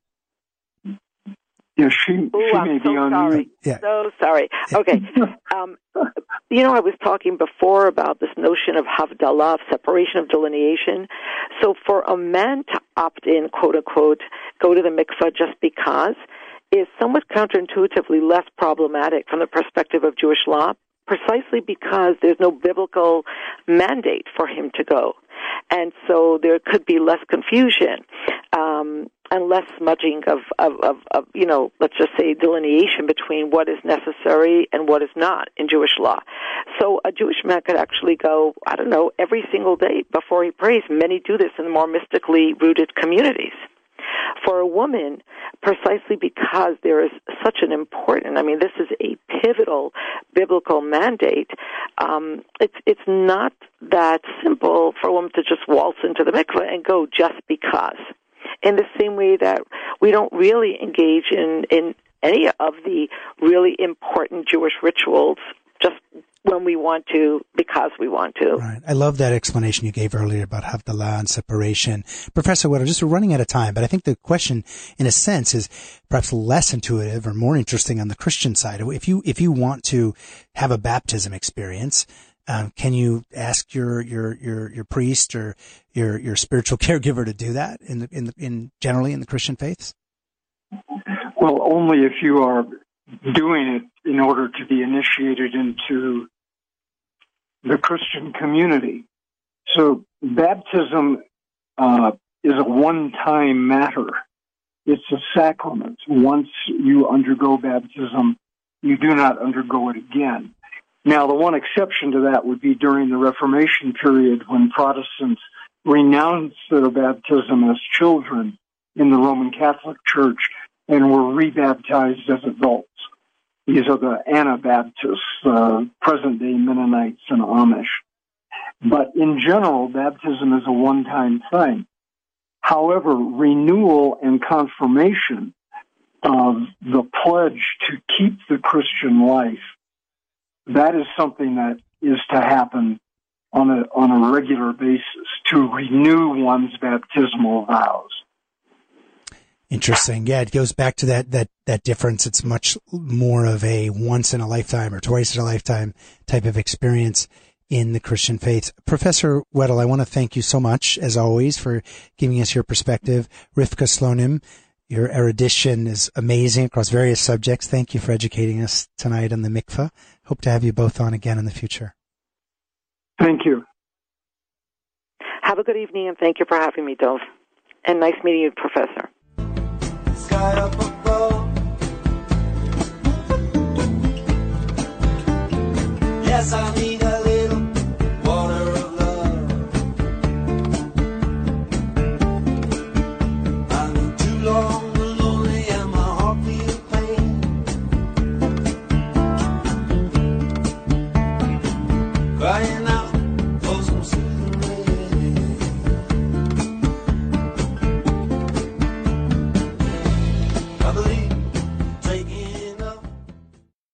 Yeah, she, Ooh, she I'm may so be on sorry. Yeah. So sorry. Okay. um, you know, I was talking before about this notion of havdalah, of separation of delineation. So for a man to opt in, quote unquote, go to the mikvah just because is somewhat counterintuitively less problematic from the perspective of Jewish law, precisely because there's no biblical mandate for him to go. And so there could be less confusion. Um, and less smudging of, of, of, of, you know, let's just say delineation between what is necessary and what is not in Jewish law. So a Jewish man could actually go, I don't know, every single day before he prays. Many do this in the more mystically rooted communities. For a woman, precisely because there is such an important, I mean, this is a pivotal biblical mandate, um, it's, it's not that simple for a woman to just waltz into the mikveh and go just because in the same way that we don't really engage in, in any of the really important Jewish rituals just when we want to, because we want to. Right. I love that explanation you gave earlier about Havdalah and separation. Professor Weddle, just running out of time, but I think the question, in a sense, is perhaps less intuitive or more interesting on the Christian side. If you, if you want to have a baptism experience, um, can you ask your, your, your, your priest or your, your spiritual caregiver to do that in the, in the, in generally in the Christian faiths? Well, only if you are doing it in order to be initiated into the Christian community. So baptism uh, is a one-time matter. It's a sacrament. Once you undergo baptism, you do not undergo it again. Now, the one exception to that would be during the Reformation period when Protestants renounced their baptism as children in the Roman Catholic Church and were rebaptized as adults. These are the Anabaptists, uh, present day Mennonites and Amish. But in general, baptism is a one time thing. However, renewal and confirmation of the pledge to keep the Christian life that is something that is to happen on a on a regular basis to renew one's baptismal vows. Interesting. Yeah, it goes back to that that that difference. It's much more of a once in a lifetime or twice in a lifetime type of experience in the Christian faith. Professor Weddle, I want to thank you so much, as always, for giving us your perspective. Rivka Slonim, your erudition is amazing across various subjects. Thank you for educating us tonight on the mikvah. Hope to have you both on again in the future. Thank you. Have a good evening and thank you for having me, Dov. And nice meeting you, Professor. Yes, I need